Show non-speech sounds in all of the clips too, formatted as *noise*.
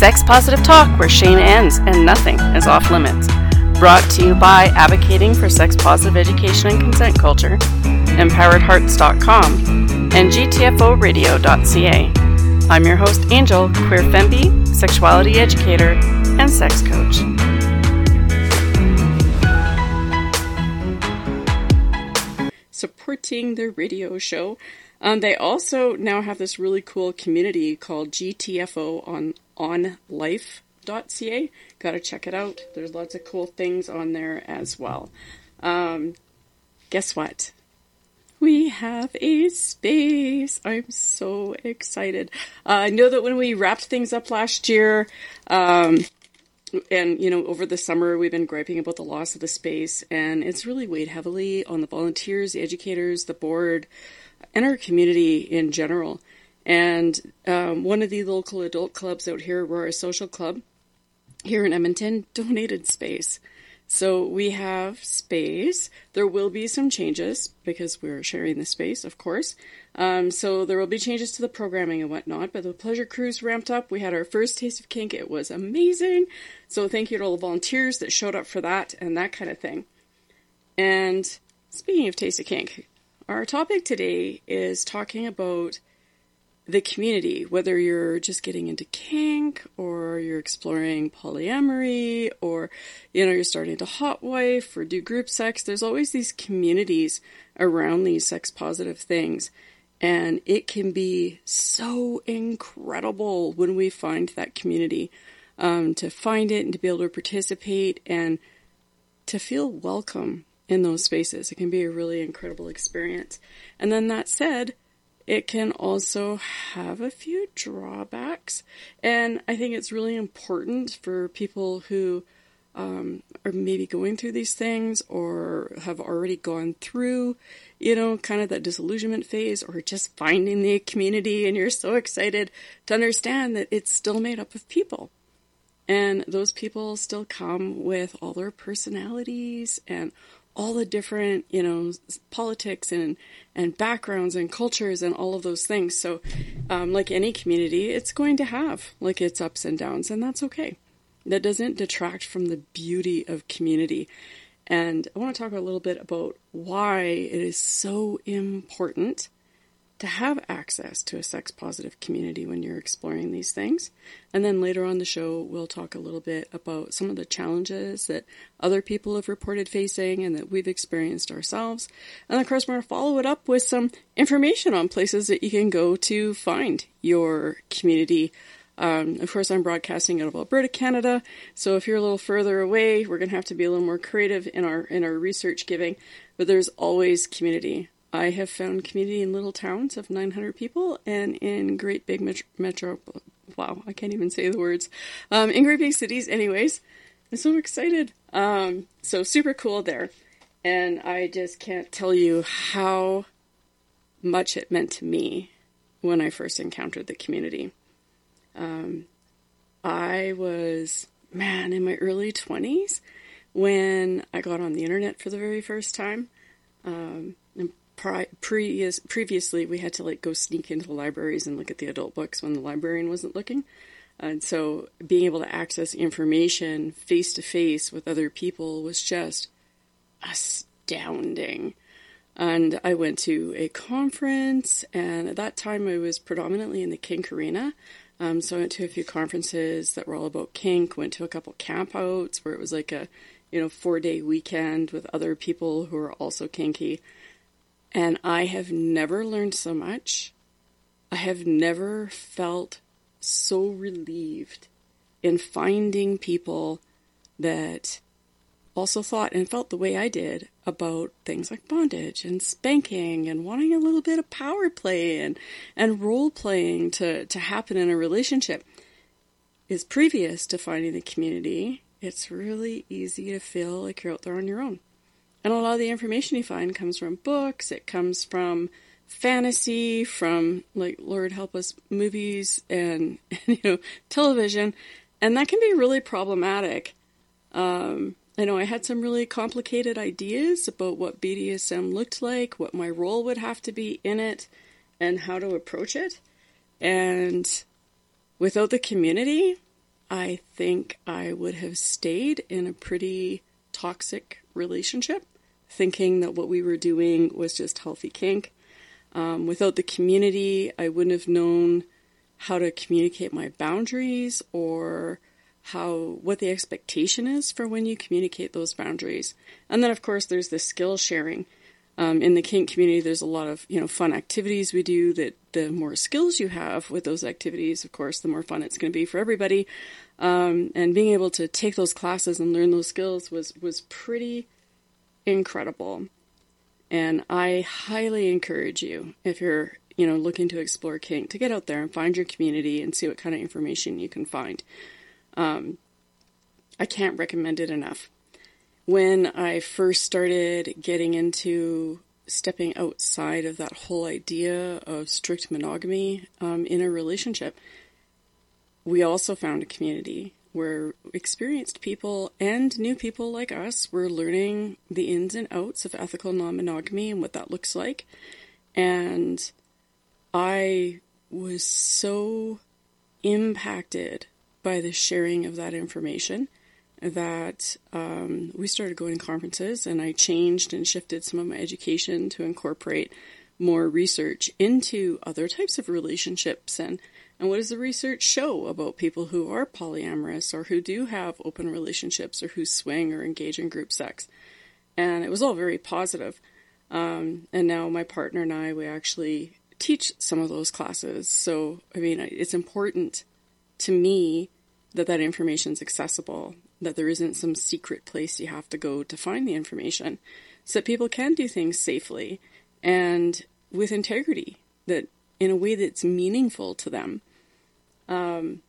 Sex Positive Talk, where shame ends and nothing is off limits. Brought to you by Advocating for Sex Positive Education and Consent Culture, EmpoweredHearts.com, and GTFORadio.ca. I'm your host, Angel, queer femby, sexuality educator, and sex coach. Supporting the radio show. Um, they also now have this really cool community called GTFO on onlife.ca. Got to check it out. There's lots of cool things on there as well. Um, guess what? We have a space. I'm so excited. Uh, I know that when we wrapped things up last year, um, and you know, over the summer we've been griping about the loss of the space, and it's really weighed heavily on the volunteers, the educators, the board, and our community in general. And um, one of the local adult clubs out here, Aurora Social Club, here in Edmonton, donated space. So we have space. There will be some changes because we're sharing the space, of course. Um, so there will be changes to the programming and whatnot. But the pleasure cruise ramped up. We had our first taste of kink. It was amazing. So thank you to all the volunteers that showed up for that and that kind of thing. And speaking of taste of kink, our topic today is talking about the community, whether you're just getting into kink or you're exploring polyamory or, you know, you're starting to hot wife or do group sex, there's always these communities around these sex positive things. And it can be so incredible when we find that community, um, to find it and to be able to participate and to feel welcome in those spaces. It can be a really incredible experience. And then that said, it can also have a few drawbacks. And I think it's really important for people who um, are maybe going through these things or have already gone through, you know, kind of that disillusionment phase or just finding the community and you're so excited to understand that it's still made up of people. And those people still come with all their personalities and all the different, you know, politics and, and backgrounds and cultures and all of those things. So, um, like any community, it's going to have like its ups and downs, and that's okay. That doesn't detract from the beauty of community. And I want to talk a little bit about why it is so important to have access to a sex positive community when you're exploring these things. And then later on the show, we'll talk a little bit about some of the challenges that other people have reported facing and that we've experienced ourselves. And of course, we're going to follow it up with some information on places that you can go to find your community. Um, of course, I'm broadcasting out of Alberta, Canada. So if you're a little further away, we're going to have to be a little more creative in our in our research giving. But there's always community I have found community in little towns of 900 people and in great big metro, metro wow, I can't even say the words. Um, in great big cities, anyways. I'm so excited. Um, so super cool there. And I just can't tell you how much it meant to me when I first encountered the community. Um, I was, man, in my early 20s when I got on the internet for the very first time. Um, pri- pre- previously we had to like go sneak into the libraries and look at the adult books when the librarian wasn't looking. And so being able to access information face to face with other people was just astounding. And I went to a conference, and at that time I was predominantly in the kink arena. Um, so I went to a few conferences that were all about kink. Went to a couple campouts where it was like a, you know, four day weekend with other people who are also kinky. And I have never learned so much. I have never felt so relieved in finding people that also thought and felt the way I did about things like bondage and spanking and wanting a little bit of power play and, and role playing to, to happen in a relationship is previous to finding the community. It's really easy to feel like you're out there on your own. And a lot of the information you find comes from books, it comes from fantasy, from like Lord help us movies and, *laughs* you know television, and that can be really problematic. Um, I know I had some really complicated ideas about what BDSM looked like, what my role would have to be in it, and how to approach it. And without the community, I think I would have stayed in a pretty toxic relationship, thinking that what we were doing was just healthy kink. Um, without the community, I wouldn't have known how to communicate my boundaries or how what the expectation is for when you communicate those boundaries. And then of course there's the skill sharing. Um, in the kink community, there's a lot of you know fun activities we do. That the more skills you have with those activities, of course, the more fun it's going to be for everybody. Um, and being able to take those classes and learn those skills was was pretty incredible. And I highly encourage you if you're you know looking to explore kink to get out there and find your community and see what kind of information you can find. Um, I can't recommend it enough. When I first started getting into stepping outside of that whole idea of strict monogamy um, in a relationship, we also found a community where experienced people and new people like us were learning the ins and outs of ethical non monogamy and what that looks like. And I was so impacted by the sharing of that information that um, we started going to conferences and I changed and shifted some of my education to incorporate more research into other types of relationships and and what does the research show about people who are polyamorous or who do have open relationships or who swing or engage in group sex? And it was all very positive. Um, and now my partner and I we actually teach some of those classes. So I mean it's important to me that that information is accessible, that there isn't some secret place you have to go to find the information, so that people can do things safely and with integrity, that in a way that's meaningful to them. Um,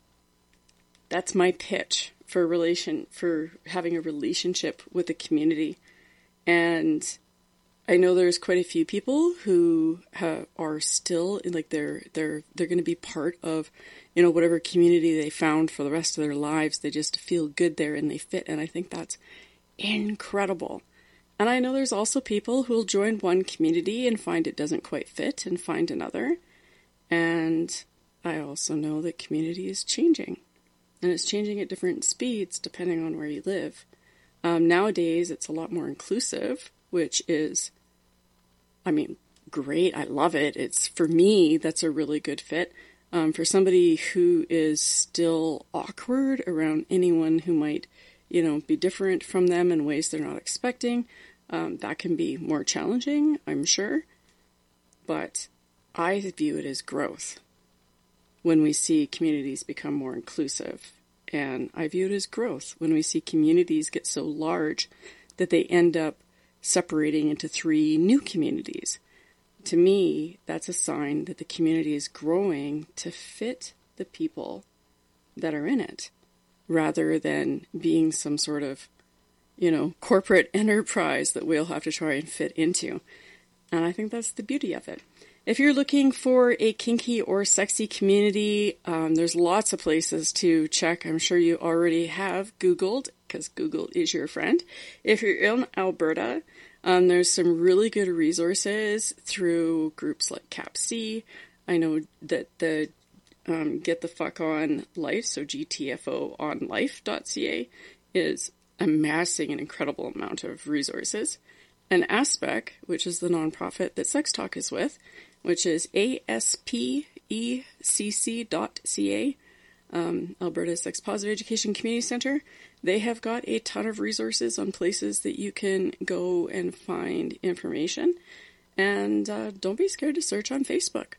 that's my pitch for relation for having a relationship with the community, and I know there's quite a few people who are still like they're they're they're going to be part of you know whatever community they found for the rest of their lives. They just feel good there and they fit, and I think that's incredible. And I know there's also people who'll join one community and find it doesn't quite fit and find another. And I also know that community is changing, and it's changing at different speeds depending on where you live. Um, nowadays, it's a lot more inclusive which is, I mean, great. I love it. It's for me, that's a really good fit. Um, for somebody who is still awkward around anyone who might, you know, be different from them in ways they're not expecting, um, that can be more challenging, I'm sure. But I view it as growth when we see communities become more inclusive. And I view it as growth when we see communities get so large that they end up separating into three new communities. To me, that's a sign that the community is growing to fit the people that are in it rather than being some sort of, you know, corporate *laughs* enterprise that we'll have to try and fit into. And I think that's the beauty of it. If you're looking for a kinky or sexy community, um, there's lots of places to check. I'm sure you already have Googled because Google is your friend. If you're in Alberta, um, there's some really good resources through groups like CAPC. I know that the um, Get the Fuck On Life, so GTFO on life.ca, is amassing an incredible amount of resources. And Aspec, which is the nonprofit that Sex Talk is with, which is aspecc.ca, um, Alberta Sex Positive Education Community Center. They have got a ton of resources on places that you can go and find information. And uh, don't be scared to search on Facebook.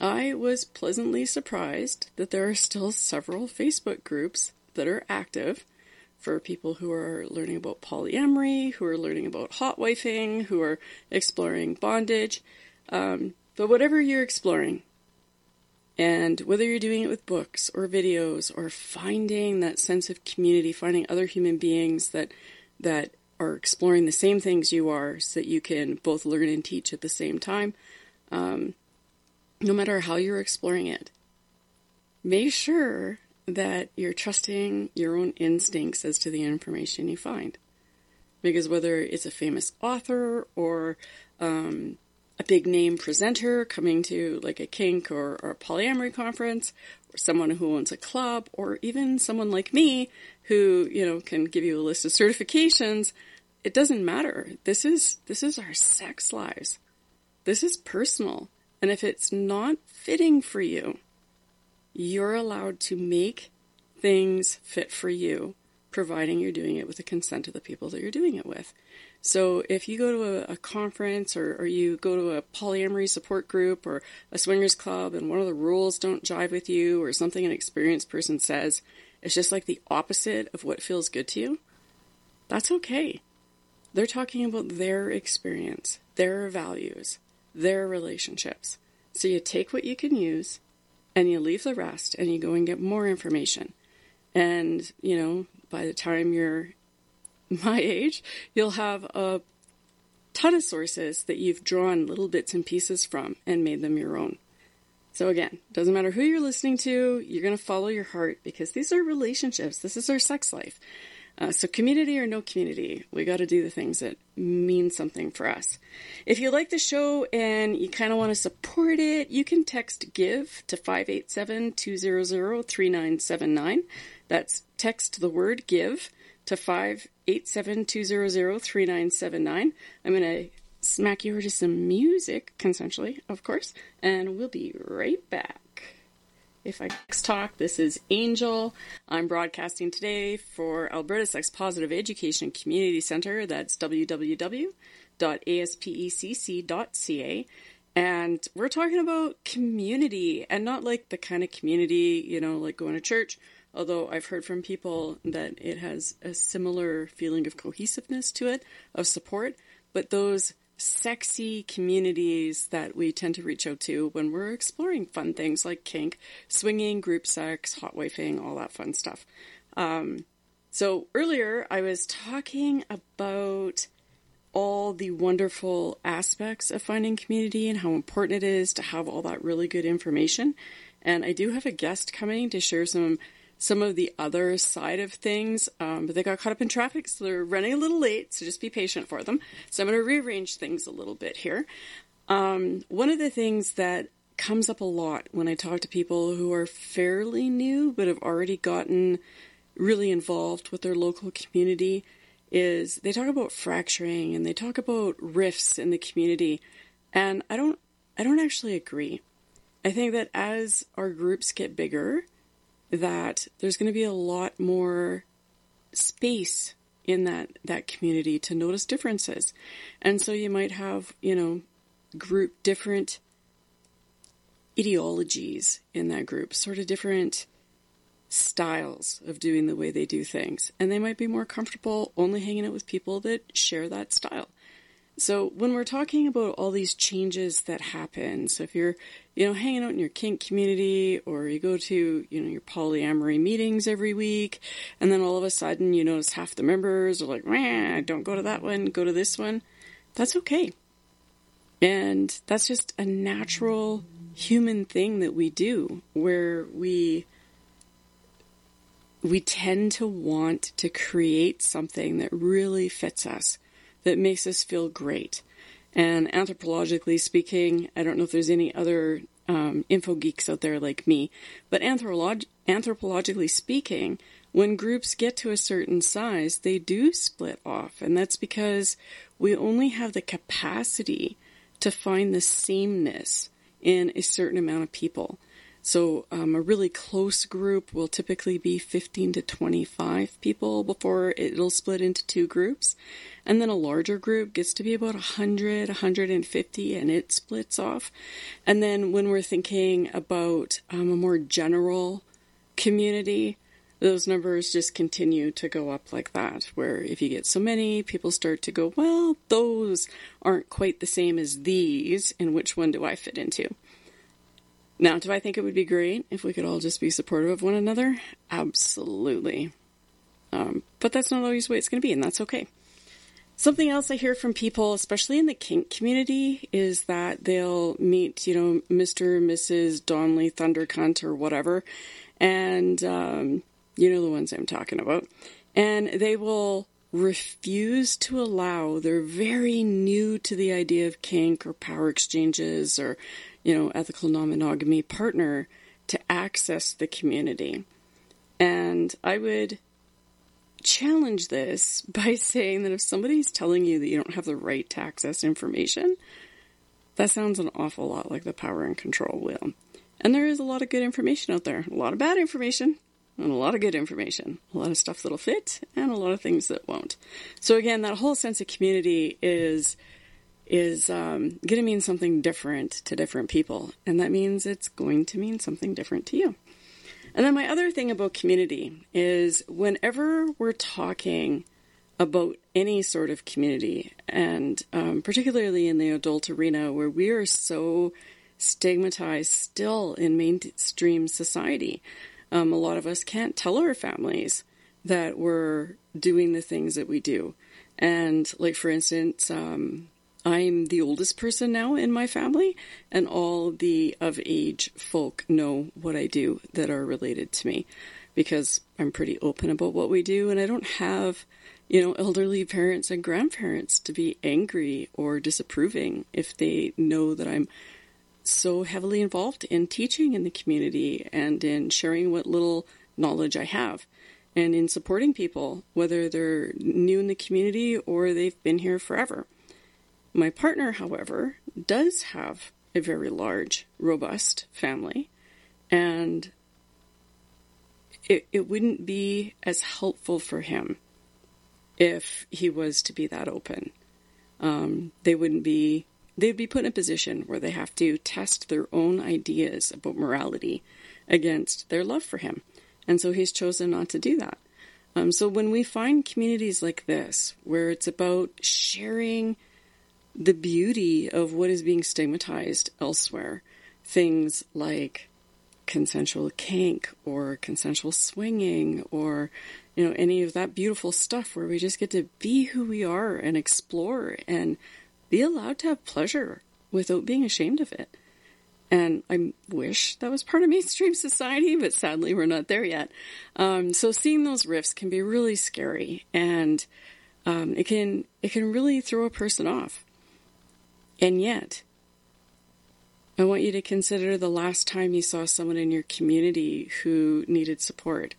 I was pleasantly surprised that there are still several Facebook groups that are active for people who are learning about polyamory, who are learning about hot wifing, who are exploring bondage. Um, but whatever you're exploring, and whether you're doing it with books or videos or finding that sense of community, finding other human beings that that are exploring the same things you are, so that you can both learn and teach at the same time, um, no matter how you're exploring it, make sure that you're trusting your own instincts as to the information you find. Because whether it's a famous author or um, a big name presenter coming to like a kink or, or a polyamory conference, or someone who owns a club, or even someone like me who, you know, can give you a list of certifications. It doesn't matter. This is, this is our sex lives. This is personal. And if it's not fitting for you, you're allowed to make things fit for you, providing you're doing it with the consent of the people that you're doing it with. So if you go to a, a conference or, or, you go to a polyamory support group or a swingers club and one of the rules don't jive with you or something an experienced person says is just like the opposite of what feels good to you, that's okay. They're talking about their experience, their values, their relationships. So you take what you can use and you leave the rest and you go and get more information. And, you know, by the time you're *laughs* my age, you'll have a ton of sources that you've drawn little bits and pieces from and made them your own. So again, doesn't matter who you're listening to, you're going to follow your heart because these are relationships. This is our sex life. Uh, so community or no community, we got to do the things that mean something for us. If you like the show and you kind of want to support it, you can text GIVE to 587-200-3979. That's text the word GIVE to 587-200-3979. I'm going to smack you over to some music, consensually, of course, and we'll be right back. If I talk, this is Angel. I'm broadcasting today for Alberta Sex Positive Education Community Center. That's www.aspecc.ca. And we're talking about community and not like the kind of community, you know, like going to church. Although I've heard from people that it has a similar feeling of cohesiveness to it, of support. But those sexy communities that we tend to reach out to when we're exploring fun things like kink, swinging, group sex, hot wifing, all that fun stuff. Um, so earlier I was talking about all the wonderful aspects of finding community and how important it is to have all that really good information. And I do have a guest coming to share some some of the other side of things, um, but they got caught up in traffic, so they're running a little late, so just be patient for them. So I'm going to rearrange things a little bit here. Um, one of the things that comes up a lot when I talk to people who are fairly new but have already gotten really involved with their local community is they talk about fracturing and they talk about rifts in the community and I don't I don't actually agree. I think that as our groups get bigger, that there's going to be a lot more space in that that community to notice differences. And so you might have, you know, group different ideologies in that group, sort of different styles of doing the way they do things. And they might be more comfortable only hanging out with people that share that style. So when we're talking about all these changes that happen, so if you're, you know, hanging out in your kink community or you go to, you know, your polyamory meetings every week and then all of a sudden you notice half the members are like, "Man, don't go to that one, go to this one. That's okay. And that's just a natural human thing that we do where we we tend to want to create something that really fits us that makes us feel great. And anthropologically speaking, I don't know if there's any other um, info geeks out there like me, but anthrolog- anthropologically speaking, when groups get to a certain size, they do split off. And that's because we only have the capacity to find the sameness in a certain amount of people. So um, a really close group will typically be 15 to 25 people before it'll split into two groups. And then a larger group gets to be about 100, 150 and it splits off. And then when we're thinking about um, a more general community, those numbers just continue to go up like that, where if you get so many, people start to go, well, those aren't quite the same as these, and which one do I fit into? Now, do I think it would be great if we could all just be supportive of one another? Absolutely. Um, but that's not always the way it's going to be, and that's okay. Something else I hear from people, especially in the kink community, is that they'll meet, you know, Mr. Mrs. Donnelly Thundercunt or whatever, and um, you know the ones I'm talking about, and they will refuse to allow they're very new to the idea of kink or power exchanges or, you know, ethical non monogamy partner to access the community. And I would challenge this *laughs* by saying that if somebody's telling you that you don't have the right to access information, that sounds an awful lot like the power and control wheel. And there is a lot of good information out there, a lot of bad information, and a lot of good information, a lot of stuff that'll fit, and a lot of things that won't. So again, that whole sense of community is is um, going to mean something different to different people, and that means it's going to mean something different to you. And then my other thing about community is whenever we're talking about any sort of community, and um, particularly in the adult arena where we are so stigmatized still in mainstream society. Um, a lot of us can't tell our families that we're doing the things that we do. And, like, for instance, um, I'm the oldest person now in my family, and all the of age folk know what I do that are related to me because I'm pretty open about what we do, and I don't have, you know, elderly parents and grandparents to be angry or disapproving if they know that I'm so heavily involved in teaching in the community and in sharing what little knowledge I have and in supporting people, whether they're new in the community or they've been here forever. My partner, however, does have a very large, robust family, and it, it wouldn't be as helpful for him if he was to be that open. Um, they wouldn't be they'd be put in a position where they have to test their own ideas about morality against their love for him. And so he's chosen not to do that. Um, so when we find communities like this, where it's about sharing the beauty of what is being stigmatized elsewhere, things like consensual kink or consensual swinging or you know any of that beautiful stuff where we just get to be who we are and explore and be allowed to have pleasure without being ashamed of it. And I wish that was part of mainstream society, but sadly we're not there yet. Um, so seeing those rifts can be really scary, and um, it can it can really throw a person off. And yet, I want you to consider the last time you saw someone in your community who needed support,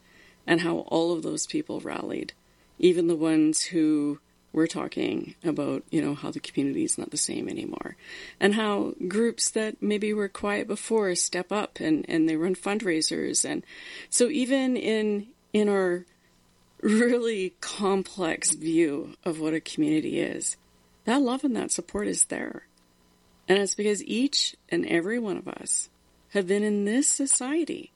and how all of those people rallied, even the ones who we're talking about, you know, how the community is not the same anymore and how groups that maybe were quiet before step up and, and they run fundraisers. And so even in, in our really complex view of what a community is, that love and that support is there. And it's because each and every one of us have been in this society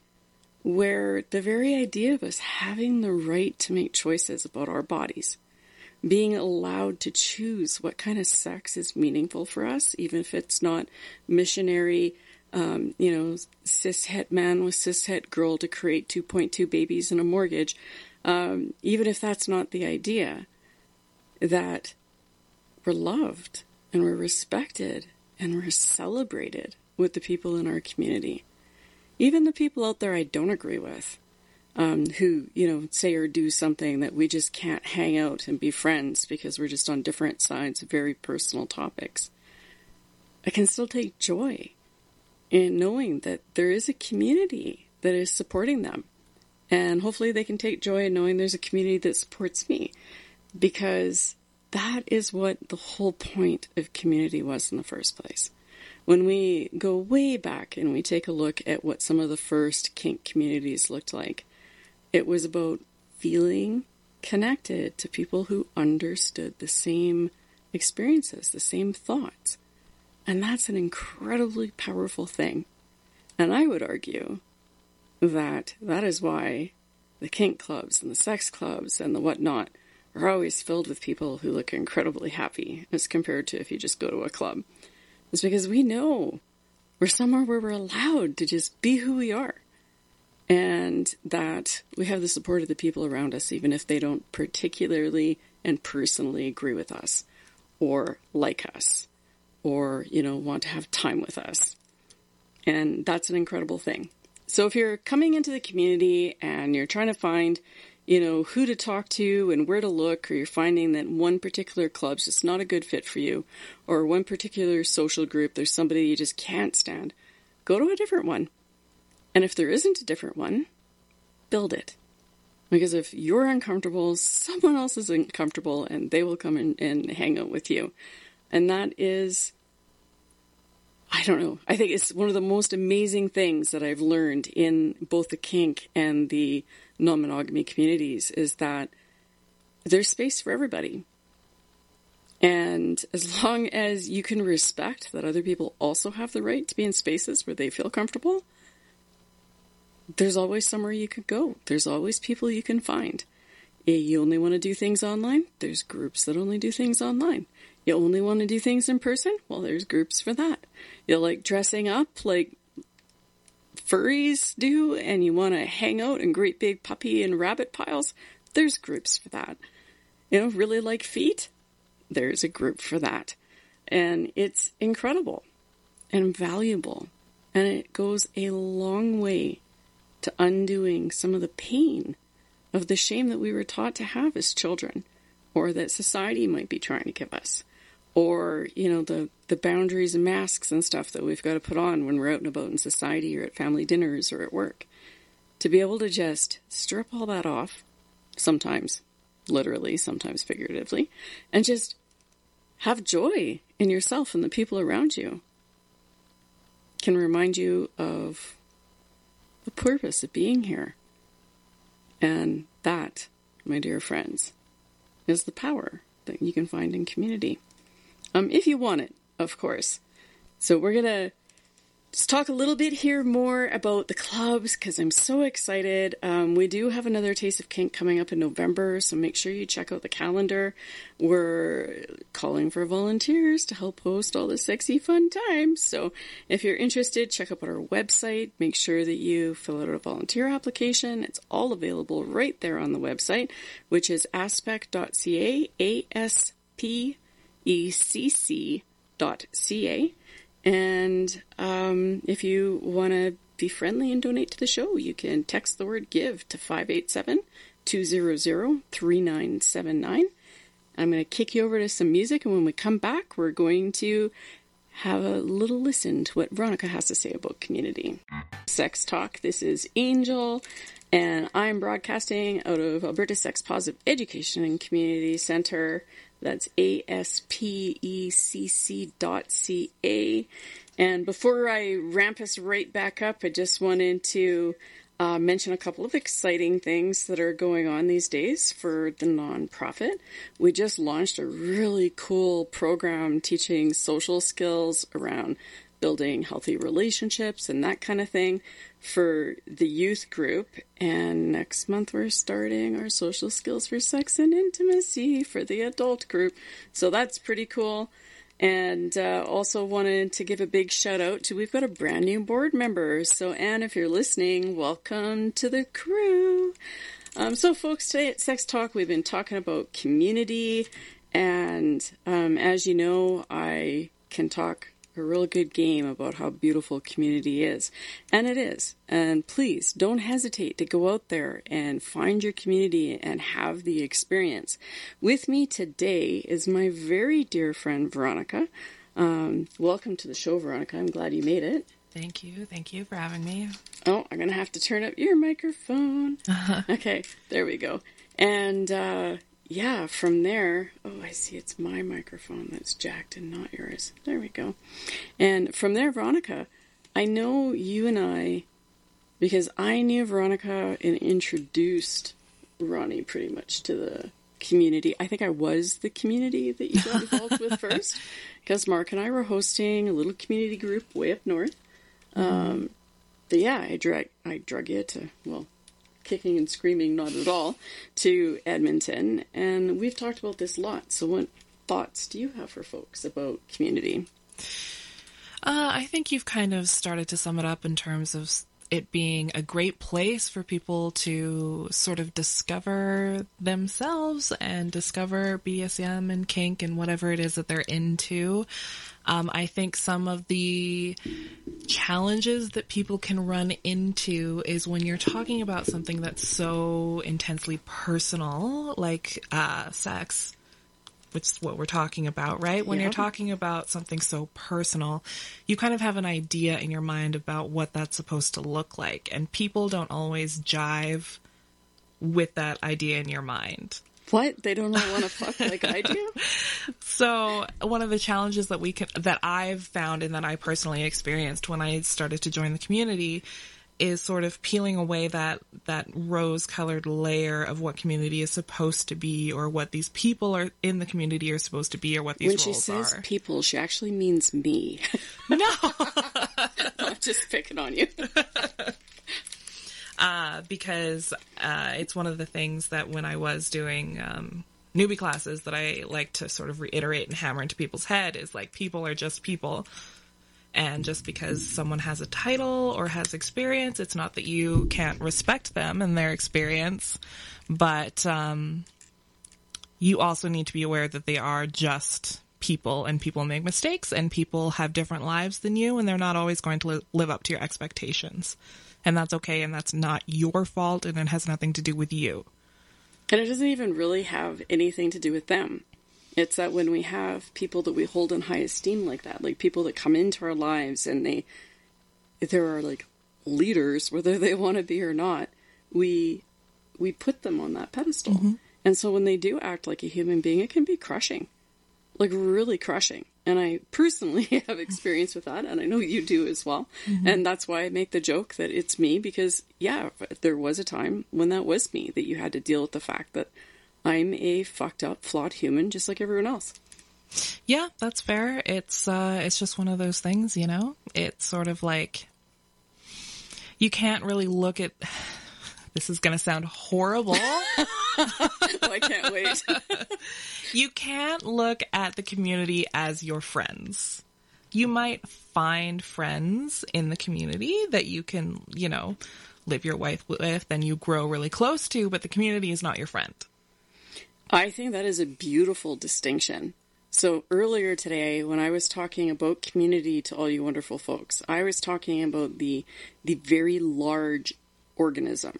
where the very idea of us having the right to make choices about our bodies being allowed to choose what kind of sex is meaningful for us, even if it's not missionary, um, you know, cis het man with cis het girl to create 2.2 babies and a mortgage, um, even if that's not the idea, that we're loved and we're respected and we're celebrated with the people in our community. Even the people out there I don't agree with um, who, you know, say or do something that we just can't hang out and be friends because we're just on different sides of very personal topics. I can still take joy in knowing that there is a community that is supporting them. And hopefully they can take joy in knowing there's a community that supports me because that is what the whole point of community was in the first place. When we go way back and we take a look at what some of the first kink communities looked like, it was about feeling connected to people who understood the same experiences, the same thoughts. And that's an incredibly powerful thing. And I would argue that that is why the kink clubs and the sex clubs and the whatnot are always filled with people who look incredibly happy as compared to if you just go to a club. It's because we know we're somewhere where we're allowed to just be who we are and that we have the support of the people around us, even if they don't particularly and personally agree with us or like us or, you know, want to have time with us. And that's an incredible thing. So if you're coming into the community and you're trying to find you know, who to talk to and where to look, or you're finding that one particular club's just not a good fit for you, or one particular social group, there's somebody you just can't stand, go to a different one. And if there isn't a different one, build it. Because if you're uncomfortable, someone else is uncomfortable and they will come in and hang out with you. And that is, I don't know, I think it's one of the most amazing things that I've learned in both the kink and the non monogamy communities is that there's space for everybody. And as long as you can respect that other people also have the right to be in spaces where they feel comfortable, there's always somewhere you could go. There's always people you can find. You only want to do things online? There's groups that only do things online. You only want to do things in person? Well, there's groups for that. You like dressing up like furries do and you want to hang out in great big puppy and rabbit piles? There's groups for that. You know, really like feet? There's a group for that. And it's incredible and valuable. And it goes a long way to undoing some of the pain of the shame that we were taught to have as children or that society might be trying to give us or you know the the boundaries and masks and stuff that we've got to put on when we're out and about in society or at family dinners or at work to be able to just strip all that off sometimes literally sometimes figuratively and just have joy in yourself and the people around you can remind you of the purpose of being here. And that, my dear friends, is the power that you can find in community. Um, if you want it, of course. So we're gonna Let's talk a little bit here more about the clubs because I'm so excited. Um, we do have another Taste of Kink coming up in November, so make sure you check out the calendar. We're calling for volunteers to help host all the sexy fun times. So if you're interested, check out our website. Make sure that you fill out a volunteer application. It's all available right there on the website, which is aspecc.ca, A S P E C C dot C A. And um, if you want to be friendly and donate to the show, you can text the word give to 587 200 3979. I'm going to kick you over to some music, and when we come back, we're going to have a little listen to what Veronica has to say about community. Sex Talk. This is Angel, and I'm broadcasting out of Alberta Sex Positive Education and Community Center. That's A-S-P-E-C-C dot C-A. And before I ramp us right back up, I just wanted to uh, mention a couple of exciting things that are going on these days for the nonprofit. We just launched a really cool program teaching social skills around building healthy relationships and that kind of thing for the youth group. And next month we're starting our social skills for sex and intimacy for the adult group. So that's pretty cool. And uh, also wanted to give a big shout out to we've got a brand new board member. So Anne, if you're listening, welcome to the crew. Um, so folks, today at Sex Talk we've been talking about community, and um, as you know, I can talk a real good game about how beautiful community is. And it is. And please don't hesitate to go out there and find your community and have the experience. With me today is my very dear friend Veronica. Um, welcome to the show, Veronica. I'm glad you made it. Thank you. Thank you for having me. Oh, I'm going to have to turn up your microphone. okay, there we go. And uh, yeah, from there, oh, I see it's my microphone that's jacked and not yours. There we go. And from there, Veronica, I know you and I, because I knew Veronica and introduced Ronnie pretty much to the community. I think I was the community that you got involved with *laughs* first, because Mark and I were hosting a little community group way up north. Mm-hmm. Um, but yeah, I drag I drug you to well kicking and screaming, not at all, to Edmonton. And we've talked about this a lot. So, what thoughts do you have for folks about community? Uh, I think you've kind of started to sum it up in terms of it being a great place for people to sort of discover themselves and discover BDSM and kink and whatever it is that they're into. Um, I think some of the challenges that people can run into is when you're talking about something that's so intensely personal, like uh, sex, which is what we're talking about, right? When Yeah. you're talking about something so personal, you kind of have an idea in your mind about what that's supposed to look like, and people don't always jive with that idea in your mind. What? They don't all want to fuck like I do? *laughs* So one of the challenges that we can that I've found and that I personally experienced when I started to join the community is sort of peeling away that that rose colored layer of what community is supposed to be or what these people are in the community are supposed to be or what these When she says are. people, she actually means me. no. *laughs* I'm just picking on you. *laughs* uh, because uh, it's one of the things that when I was doing um, newbie classes that I like to sort of reiterate and hammer into people's head is like people are just people. And just because someone has a title or has experience, it's not that you can't respect them and their experience, but um, you also need to be aware that they are just people and people make mistakes and people have different lives than you and they're not always going to li- live up to your expectations. And that's okay and that's not your fault and it has nothing to do with you. And it doesn't even really have anything to do with them. It's that when we have people that we hold in high esteem like that, like people that come into our lives and they, there are like leaders, whether *laughs* they want to be or not, we, we put them on that pedestal. Mm-hmm. And so when they do act like a human being, it can be crushing, like really crushing. And I personally *laughs* have experience with that, and I know you do as well. And that's why I make the joke that it's me because, yeah, there was a time when that was me that you had to deal with the fact that I'm a fucked up, flawed human just like everyone else. Yeah, that's fair. It's uh it's just one of those things, you know? It's sort of like you can't really look at this is going to sound horrible. *laughs* Oh, I can't wait. *laughs* you can't look at the community as your friends. You might find friends in the community that you can, you know, live your life with and you grow really close to, but the community is not your friend. I think that is a beautiful distinction. So earlier today, when I was talking about community to all you wonderful folks, I was talking about the the very large organism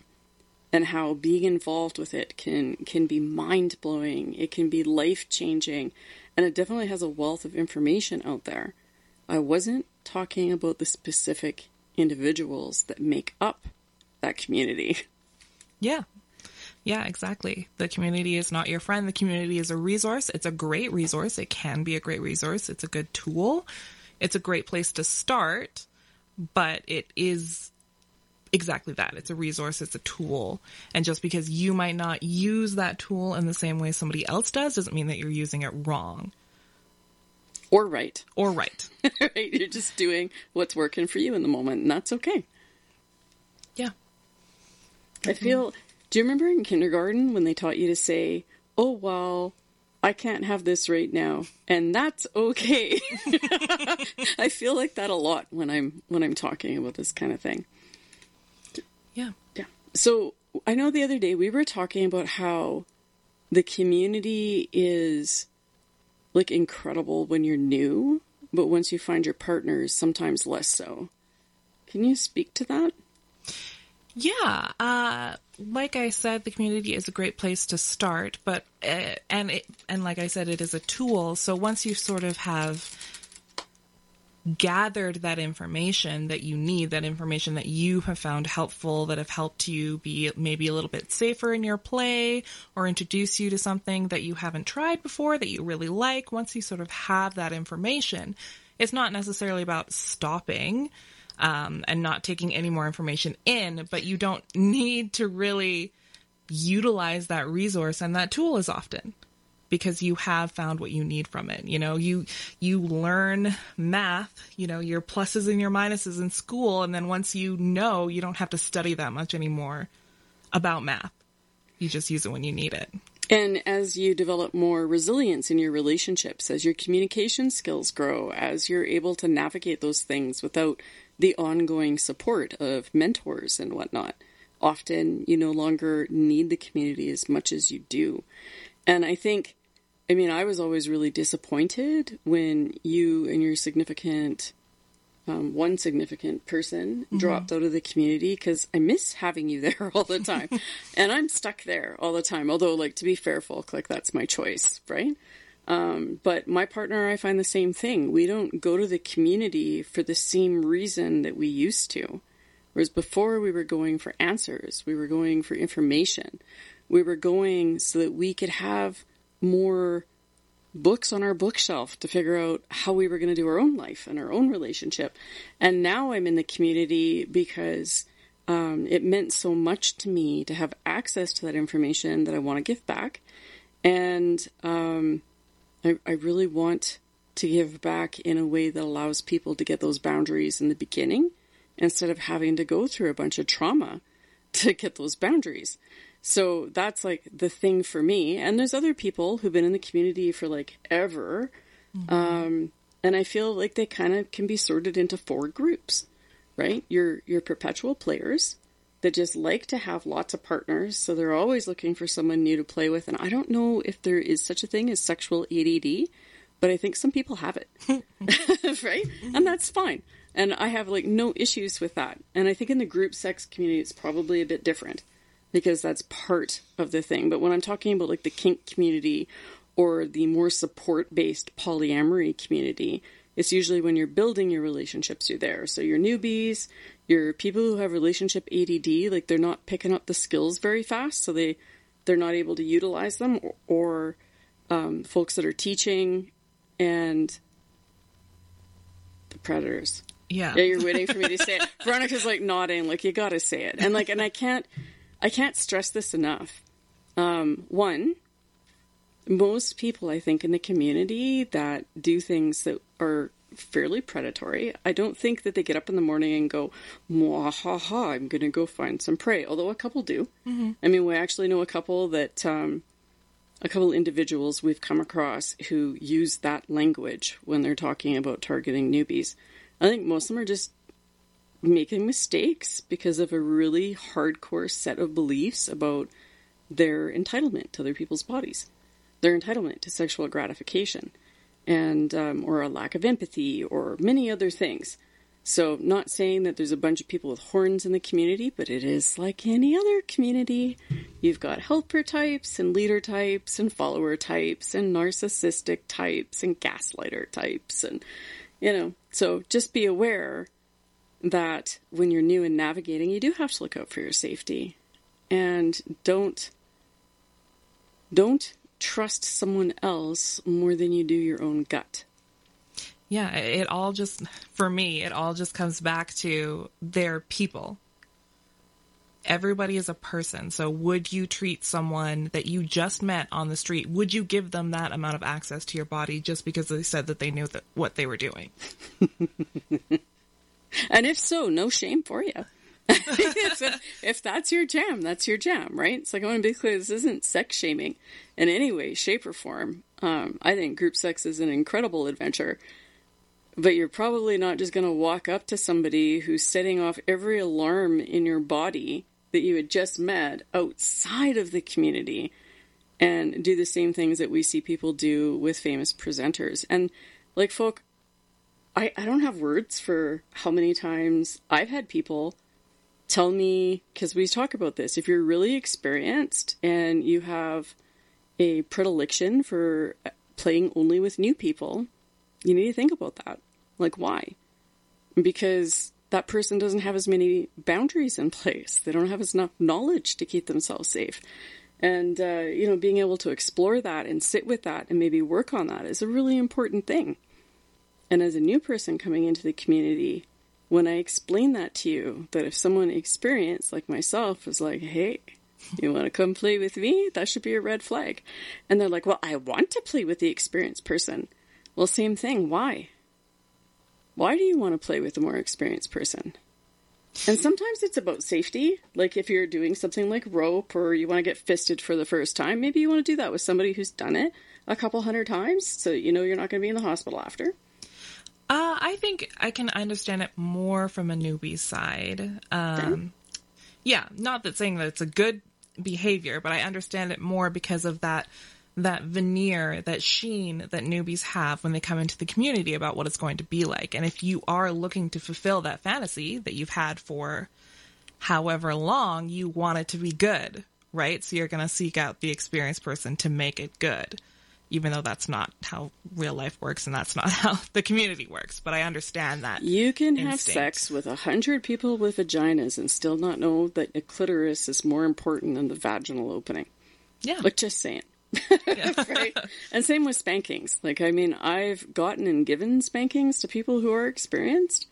and how being involved with it can can be mind blowing. It can be life changing, and it definitely has a wealth of information out there. I wasn't talking about the specific individuals that make up that community. *laughs* Yeah. Yeah, exactly. The community is not your friend. The community is a resource. It's a great resource. It can be a great resource. It's a good tool. It's a great place to start, but it is exactly that. It's a resource. It's a tool. And just because you might not use that tool in the same way somebody else does doesn't mean that you're using it wrong Or right. or right. *laughs* right? You're just doing what's working for you in the moment, and that's okay. Yeah. I mm-hmm. feel. Do you remember in kindergarten when they taught you to say, "Oh well, I can't have this right now," and that's okay. *laughs* *laughs* I feel like that a lot when I'm when I'm talking about this kind of thing. Yeah. Yeah. So I know the other day we were talking about how the community is like incredible when you're new, but once you find your partners, sometimes less so. Can you speak to that? Yeah, uh, like I said, the community is a great place to start, but uh, and it, and like I said, it is a tool. So once you sort of have gathered that information that you need, that information that you have found helpful, that have helped you be maybe a little bit safer in your play, or introduce you to something that you haven't tried before that you really like. Once you sort of have that information, it's not necessarily about stopping um, and not taking any more information in, but you don't need to really utilize that resource and that tool as often because you have found what you need from it. You know, you you learn math, you know, your pluses and your minuses in school and then once you know, you don't have to study that much anymore about math. You just use it when you need it. And as you develop more resilience in your relationships, as your communication skills grow, as you're able to navigate those things without the ongoing support of mentors and whatnot, often you no longer need the community as much as you do. And I think I mean, I was always really disappointed when you and your significant, um, one significant person dropped out of the community because I miss having you *laughs* there all the time. and I'm stuck there all the time. Although, like, to be fair, folk, like, that's my choice, right? Um, but my partner, and I find the same thing. We don't go to the community for the same reason that we used to. Whereas before we were going for answers, we were going for information. We were going so that we could have more books on our bookshelf to figure out how we were going to do our own life and our own relationship. And now I'm in the community because um, it meant so much to me to have access to that information that I want to give back. And um, I, I really want to give back in a way that allows people to get those boundaries in the beginning instead of having to go through a bunch of trauma *laughs* to get those boundaries. So that's like the thing for me. And there's other people who've been in the community for like ever. Um, and I feel like they kind of can be sorted into four groups, right? Your, your perpetual players that just like to have lots of partners. So they're always looking for someone new to play with. And I don't know if there is such a thing as sexual ADD, but I think some people have it, *laughs* *laughs* right? And that's fine. And I have like no issues with that. And I think in the group sex community, it's probably a bit different because that's part of the thing. But when I'm talking about like the kink community or the more support based polyamory community, it's usually when you're building your relationships, you're there. So your newbies, your people who have relationship ADD, like they're not picking up the skills very fast, so they they're not able to utilize them, or, or um, folks that are teaching and the predators. Yeah. Yeah, you're waiting for me to say it. Veronica's like nodding, like you gotta say it, and like, and I can't, I can't stress this enough. Um, one, most people I think in the community that do things that are fairly predatory, I don't think that they get up in the morning and go, ha ha, I'm gonna go find some prey. Although a couple do. I mean, we actually know a couple that, um, a couple individuals we've come across who use that language when they're talking about targeting newbies. I think most of them are just making mistakes because of a really hardcore set of beliefs about their entitlement to other people's bodies, their entitlement to sexual gratification, and um, or a lack of empathy, or many other things. So, not saying that there's a bunch of people with horns in the community, but it is like any other community. You've got helper types, and leader types, and follower types, and narcissistic types, and gaslighter types, and you know. So, just be aware that when you're new and navigating, you do have to look out for your safety, and don't don't trust someone else more than you do your own gut. Yeah, it all just, for me, it all just comes back to their people. Everybody is a person. So would you treat someone that you just met on the street, would you give them that amount of access to your body just because they said that they knew that what they were doing? *laughs* And if so, no shame for you. *laughs* if that's your jam, that's your jam, right? It's like I want to be clear: this isn't sex shaming in any way, shape, or form. Um, I think group sex is an incredible adventure, but you're probably not just going to walk up to somebody who's setting off every alarm in your body that you had just met outside of the community and do the same things that we see people do with famous presenters. And like folk, I, I don't have words for how many times I've had people tell me, because we talk about this, if you're really experienced and you have a predilection for playing only with new people, you need to think about that. Like, why? Because that person doesn't have as many boundaries in place. They don't have as enough knowledge to keep themselves safe. And, uh, you know, being able to explore that and sit with that and maybe work on that is a really important thing. And as a new person coming into the community, when I explain that to you, that if someone experienced, like myself, was like, hey, you want to come play with me? That should be a red flag. And they're like, well, I want to play with the experienced person. Well, same thing. Why? Why do you want to play with a more experienced person? And sometimes it's about safety. Like if you're doing something like rope or you want to get fisted for the first time, maybe you want to do that with somebody who's done it a couple hundred times so you know you're not going to be in the hospital after. Uh, I think I can understand it more from a newbie side. Um, yeah, not that saying that it's a good behavior, but I understand it more because of that that veneer, that sheen that newbies have when they come into the community about what it's going to be like. And if you are looking to fulfill that fantasy that you've had for however long, you want it to be good, right? So you're going to seek out the experienced person to make it good, even though that's not how real life works and that's not *laughs* how the community works. But I understand that. You can have sex with a hundred people with vaginas and still not know that a clitoris is more important than the vaginal opening. Yeah. Like, just saying. *laughs* right? *laughs* And same with spankings. Like, I mean, I've gotten and given spankings to people who are experienced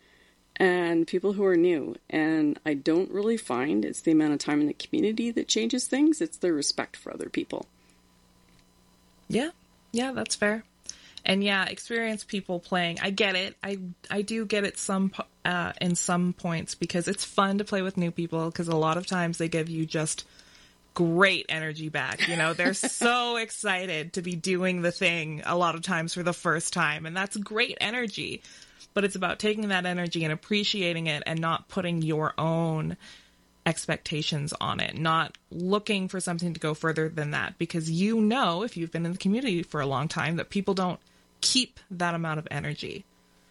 and people who are new. And I don't really find it's the amount of time in the community that changes things, it's their respect for other people. Yeah, yeah, that's fair. And yeah, experienced people playing. I get it. I I do get it some uh, in some points because it's fun to play with new people because a lot of times they give you just great energy back. You know, they're *laughs* so excited to be doing the thing a lot of times for the first time, and that's great energy. But it's about taking that energy and appreciating it and not putting your own expectations on it, not looking for something to go further than that because you know if you've been in the community for a long time that people don't keep that amount of energy.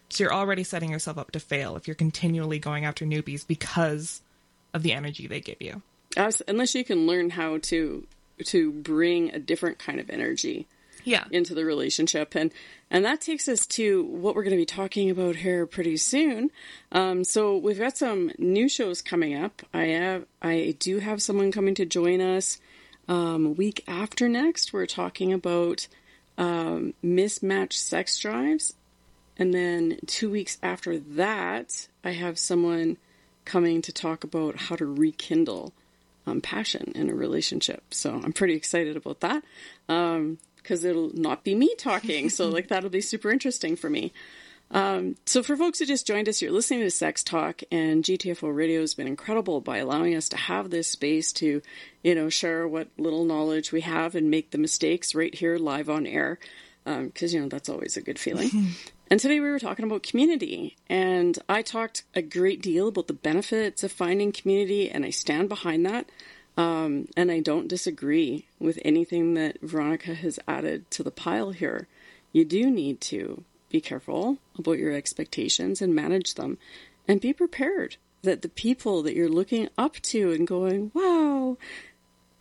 So you're already setting yourself up to fail if you're continually going after newbies because of the energy they give you. Unless you can learn how to to bring a different kind of energy Yeah. into the relationship. And and that takes us to what we're going to be talking about here pretty soon. Um, so we've got some new shows coming up. I have i do have someone coming to join us um, week after next. We're talking about um, mismatched sex drives. And then two weeks after that i have someone coming to talk about how to rekindle um, passion in a relationship. So I'm pretty excited about that because it'll not be me talking. so like that'll be super interesting for me. Um, so for folks who just joined us, you're listening to Sex Talk, and GTFO Radio has been incredible by allowing us to have this space to, you know, share what little knowledge we have and make the mistakes right here live on air. Because, you know, that's always a good feeling. *laughs* And today we were talking about community, and I talked a great deal about the benefits of finding community, and I stand behind that. Um, and I don't disagree with anything that Veronica has added to the pile here. You do need to be careful about your expectations and manage them, and be prepared that the people that you're looking up to and going, wow,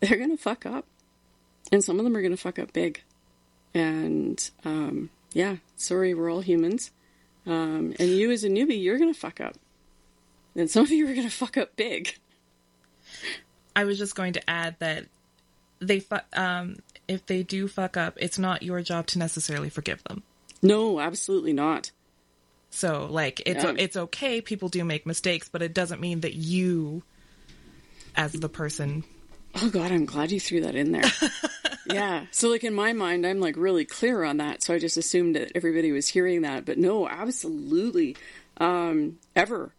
they're going to fuck up. And some of them are going to fuck up big. And, um, yeah, sorry, we're all humans. Um, and you as a newbie, you're going to fuck up. And some of you are going to fuck up big. I was just going to add that they fu- um if they do fuck up, it's not your job to necessarily forgive them. No, absolutely not. So like it's Yeah. it's okay people do make mistakes, but it doesn't mean that you as the person Oh God, I'm glad you threw that in there. *laughs* yeah. So like in my mind, I'm like really clear on that. So I just assumed that everybody was hearing that, but no, absolutely. Um, ever.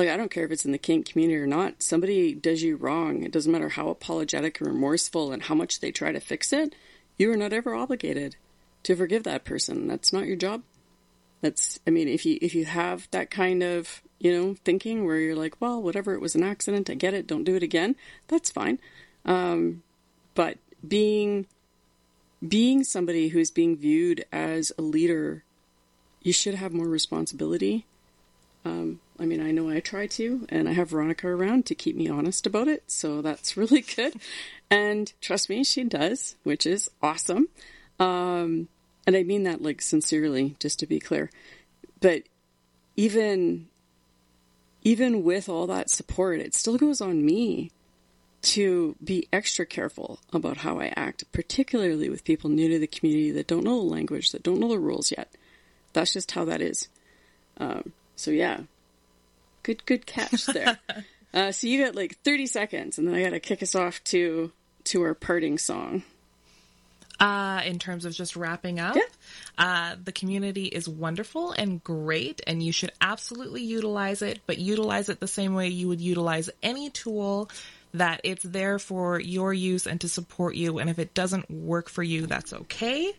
Like I don't care if it's in the kink community or not. Somebody does you wrong. It doesn't matter how apologetic or remorseful and how much they try to fix it. You are not ever obligated to forgive that person. That's not your job. That's I mean, if you if you have that kind of you know thinking where you're like, well, whatever, it was an accident. I get it. Don't do it again. That's fine. Um, but being being somebody who's being viewed as a leader, you should have more responsibility. Um, I mean, I know I try to, and I have Veronica around to keep me honest about it, so that's *laughs* really good. And trust me, she does, which is awesome. Um, and I mean that like sincerely, just to be clear. But even even with all that support, it still goes on me to be extra careful about how I act, particularly with people new to the community that don't know the language, that don't know the rules yet. That's just how that is. Um, so yeah, good good catch there. *laughs* uh, so you got like thirty seconds, and then I got to kick us off to to our parting song. uh in terms of just wrapping up. Yeah. Uh the community is wonderful and great and you should absolutely utilize it, but utilize it the same way you would utilize any tool that it's there for your use and to support you and if it doesn't work for you, that's okay.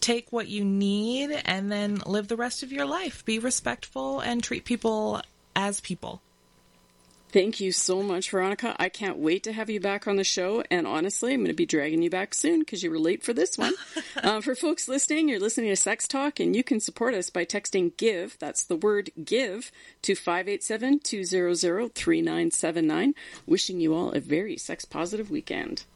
Take what you need and then live the rest of your life. Be respectful and treat people as people. Thank you so much, Veronica. I can't wait to have you back on the show. And honestly, I'm going to be dragging you back soon because you were late for this one. *laughs* uh, for folks listening, you're listening to Sex Talk, and you can support us by texting GIVE, that's the word GIVE, to 587 200 3979. Wishing you all a very sex positive weekend.